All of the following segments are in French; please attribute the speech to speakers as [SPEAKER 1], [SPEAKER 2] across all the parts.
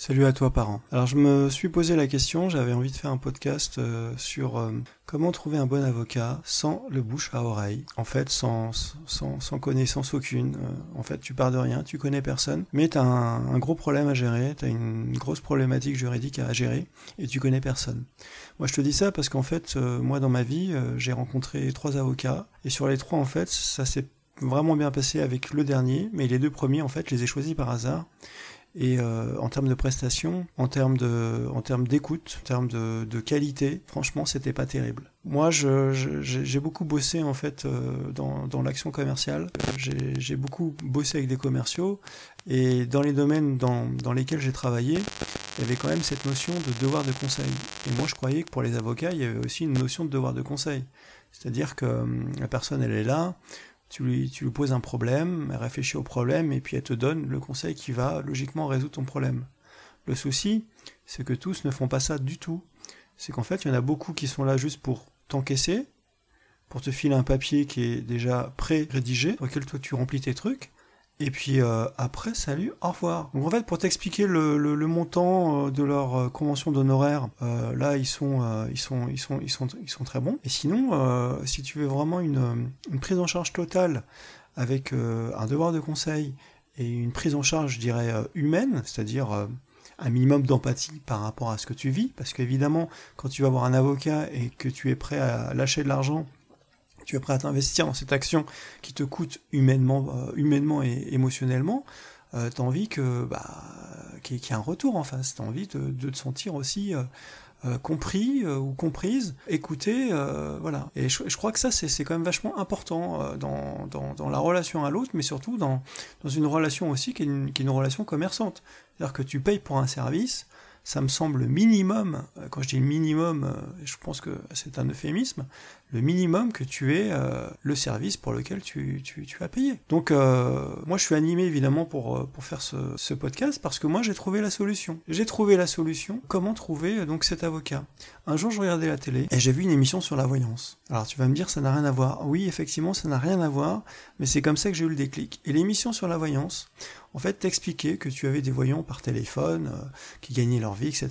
[SPEAKER 1] Salut à toi parent. Alors je me suis posé la question, j'avais envie de faire un podcast euh, sur euh, comment trouver un bon avocat sans le bouche à oreille. En fait, sans, sans, connaissance aucune. Euh, en fait, tu pars de rien, tu connais personne, mais tu as un, un, gros problème à gérer, tu as une grosse problématique juridique à gérer et tu connais personne. Moi je te dis ça parce qu'en fait, moi dans ma vie, j'ai rencontré trois avocats et sur les trois en fait, ça s'est vraiment bien passé avec le dernier, mais les deux premiers en fait, je les ai choisis par hasard. Et euh, en termes de prestations, en termes de, en termes d'écoute, en termes de, de qualité, franchement, c'était pas terrible. Moi, j'ai je, beaucoup bossé en fait euh, dans, dans l'action commerciale. J'ai beaucoup bossé avec des commerciaux et dans les domaines dans, dans lesquels j'ai travaillé, il y avait quand même cette notion de devoir de conseil. Et moi, je croyais que pour les avocats, il y avait aussi une notion de devoir de conseil. C'est-à-dire que hum, la personne, elle est là, tu lui, poses un problème, elle réfléchit au problème et puis elle te donne le conseil qui va logiquement résoudre ton problème. Le souci, c'est que tous ne font pas ça du tout. C'est qu'en fait, il y en a beaucoup qui sont là juste pour t'encaisser, pour te filer un papier qui est déjà pré-rédigé, dans lequel toi tu remplis tes trucs, et puis euh, après, salut, au revoir. Donc en fait, pour t'expliquer le, montant euh, de leur euh, convention d'honoraires, là ils sont, ils sont, ils sont, ils sont, ils sont très bons. Et sinon, si tu veux vraiment une, une, prise en charge totale avec un devoir de conseil et une prise en charge, je dirais, humaine, c'est-à-dire un minimum d'empathie par rapport à ce que tu vis, parce qu'évidemment, quand tu vas voir un avocat et que tu es prêt à lâcher de l'argent tu es prêt à t'investir dans cette action qui te coûte humainement, euh, humainement et émotionnellement, euh, tu as envie que bah, qu'il y, ait un retour en face. Tu as envie de, de, te sentir aussi euh, euh compris ou comprise, écouté, voilà. Et je, crois que ça, c'est quand même vachement important dans, dans, la relation à l'autre, mais surtout dans, dans une relation aussi qui est une relation commerçante. C'est-à-dire que tu payes pour un service, ça me semble minimum, quand je dis minimum, je pense que c'est un euphémisme, le minimum que tu aies euh, le service pour lequel tu, as payé. Donc euh, moi je suis animé évidemment pour, euh, faire ce, ce podcast parce que moi j'ai trouvé la solution. J'ai trouvé la solution. Comment trouver euh, donc cet avocat Un jour je regardais la télé et j'ai vu une émission sur la voyance. Alors tu vas me dire ça n'a rien à voir. Oui effectivement ça n'a rien à voir, mais c'est comme ça que j'ai eu le déclic. Et l'émission sur la voyance, en fait t'expliquait que tu avais des voyants par téléphone euh, qui gagnaient leur vie, etc.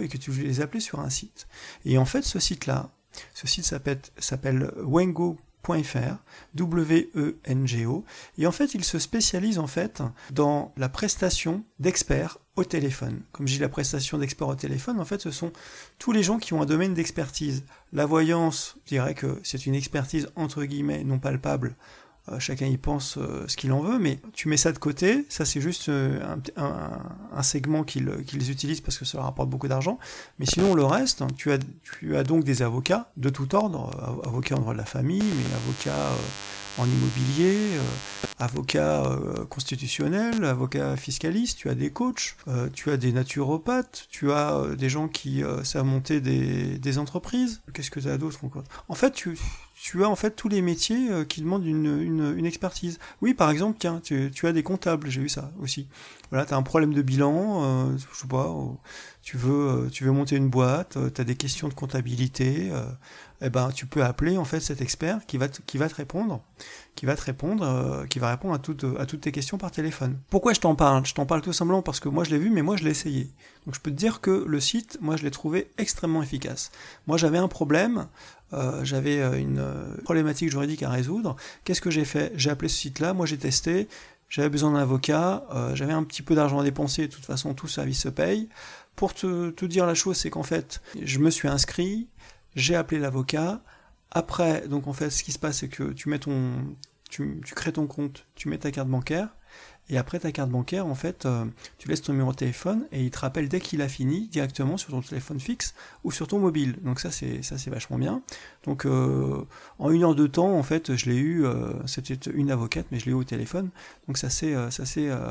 [SPEAKER 1] Et que tu les appelais sur un site. Et en fait ce site-là, ce site s'appelle wengo.fr, W-E-N-G-O, et en fait, il se spécialise en fait dans la prestation d'experts au téléphone. Comme je dis la prestation d'experts au téléphone, en fait, ce sont tous les gens qui ont un domaine d'expertise. La voyance, je dirais que c'est une expertise entre guillemets non palpable chacun y pense euh, ce qu'il en veut, mais tu mets ça de côté, ça c'est juste euh, un, segment qu'ils qu'ils utilisent parce que ça leur apporte beaucoup d'argent, mais sinon le reste, tu as, tu as donc des avocats de tout ordre, avocats en droit de la famille, mais avocats en immobilier, euh, avocat euh, constitutionnel, avocat fiscaliste, tu as des coachs, euh, tu as des naturopathes, tu as des gens qui savent monter des, des entreprises. Qu'est-ce que tu as d'autre encore? En fait, tu, tu as en fait tous les métiers euh, qui demandent une, une, expertise. Oui, par exemple, tiens, tu, tu as des comptables, j'ai vu ça aussi. Voilà, tu as un problème de bilan, euh, je sais pas, euh, tu veux, euh, tu veux monter une boîte, euh, tu as des questions de comptabilité, euh, eh ben, tu peux appeler en fait cet expert qui va te, qui va te répondre, qui va te répondre, qui va répondre à toutes, à toutes tes questions par téléphone. Pourquoi je t'en parle? Je t'en parle tout simplement parce que moi je l'ai vu, mais moi je l'ai essayé. Donc je peux te dire que le site, moi je l'ai trouvé extrêmement efficace. Moi j'avais un problème, euh, j'avais une problématique juridique à résoudre. Qu'est-ce que j'ai fait? J'ai appelé ce site-là, moi j'ai testé, j'avais besoin d'un avocat, euh, j'avais un petit peu d'argent à dépenser, de toute façon tout service se paye. Pour te, te dire la chose, c'est qu'en fait, je me suis inscrit, j'ai appelé l'avocat. Après, donc en fait, ce qui se passe, c'est que tu mets ton, tu, crées ton compte, tu mets ta carte bancaire, et après ta carte bancaire, en fait, euh, tu laisses ton numéro de téléphone et il te rappelle dès qu'il a fini directement sur ton téléphone fixe ou sur ton mobile. Donc ça, c'est ça, c'est vachement bien. Donc euh, en une heure de temps, en fait, je l'ai eu. Euh, C'était une avocate, mais je l'ai eu au téléphone. Donc ça s'est ça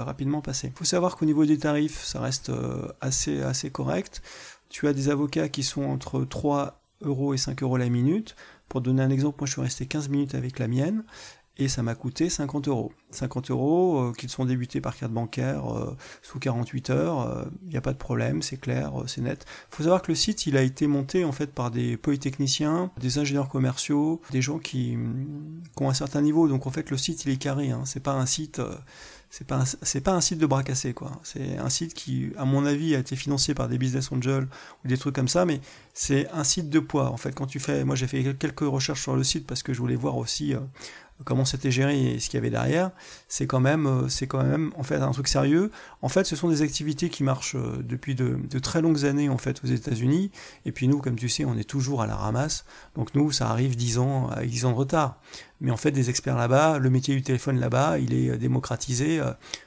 [SPEAKER 1] rapidement passé. Il faut savoir qu'au niveau des tarifs, ça reste assez assez correct. Tu as des avocats qui sont entre 3 euros et 5 euros la minute. Pour donner un exemple, moi je suis resté 15 minutes avec la mienne et ça m'a coûté 50 euros. 50 euros euh, qui sont débutés par carte bancaire euh, sous 48 heures, il euh, n'y a pas de problème, c'est clair, c'est net. Faut savoir que le site, il a été monté en fait par des polytechniciens, des ingénieurs commerciaux, des gens qui, qui ont un certain niveau. Donc en fait, le site, il est carré. Hein. C'est pas un site, c'est pas c'est pas un site de bras cassés quoi. C'est un site qui, à mon avis, a été financé par des business angels ou des trucs comme ça, mais c'est un site de poids. En fait, quand tu fais, moi j'ai fait quelques recherches sur le site parce que je voulais voir aussi comment c'était géré et ce qu'il y avait derrière, c'est quand même, euh, c'est quand même en fait un truc sérieux. En fait, ce sont des activités qui marchent euh, depuis de, très longues années en fait aux États-Unis. Et puis nous, comme tu sais, on est toujours à la ramasse. Donc nous, ça arrive 10 ans avec 10 ans de retard. Mais en fait, des experts là-bas, le métier du téléphone là-bas, il est euh, démocratisé.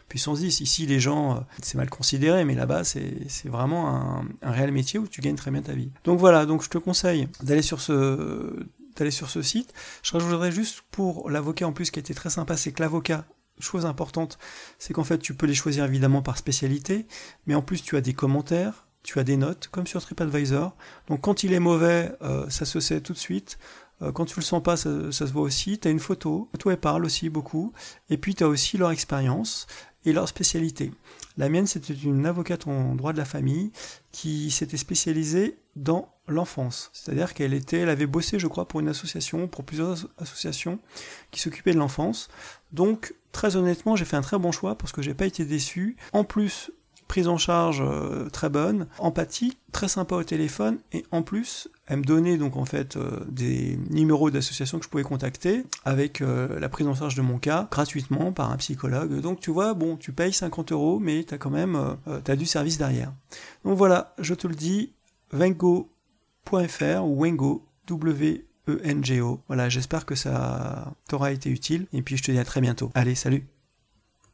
[SPEAKER 1] Puissance 10. Ici, les gens, c'est mal considéré, mais là-bas, c'est vraiment un, un réel métier où tu gagnes très bien ta vie. Donc voilà, donc je te conseille d'aller sur ce d'aller sur ce site. Je rajouterais juste pour l'avocat en plus qui été très sympa, c'est que l'avocat, chose importante, c'est qu'en fait tu peux les choisir évidemment par spécialité, mais en plus tu as des commentaires, tu as des notes, comme sur TripAdvisor. Donc quand il est mauvais, euh, ça se sait tout de suite. Euh, quand tu le sens pas, ça, se voit aussi. Tu as une photo, toi elle parle aussi beaucoup. Et puis tu as aussi leur expérience et leur spécialité. La mienne, c'était une avocate en droit de la famille qui s'était spécialisée dans l'enfance. C'est-à-dire qu'elle était, elle avait bossé, je crois, pour une association, pour plusieurs associations qui s'occupaient de l'enfance. Donc, très honnêtement, j'ai fait un très bon choix parce que j'ai pas été déçu. En plus, prise en charge euh, très bonne, empathie, très sympa au téléphone, et en plus, elle me donnait donc en fait euh, des numéros d'associations que je pouvais contacter avec euh, la prise en charge de mon cas gratuitement par un psychologue. Donc tu vois, bon, tu payes 50 euros, mais tu as quand même as du service derrière. Donc voilà, je te le dis, Vengo ou Wengo, W-E-N-G-O. Voilà, j'espère que ça t'aura été utile. Et puis je te dis à très bientôt. Allez, salut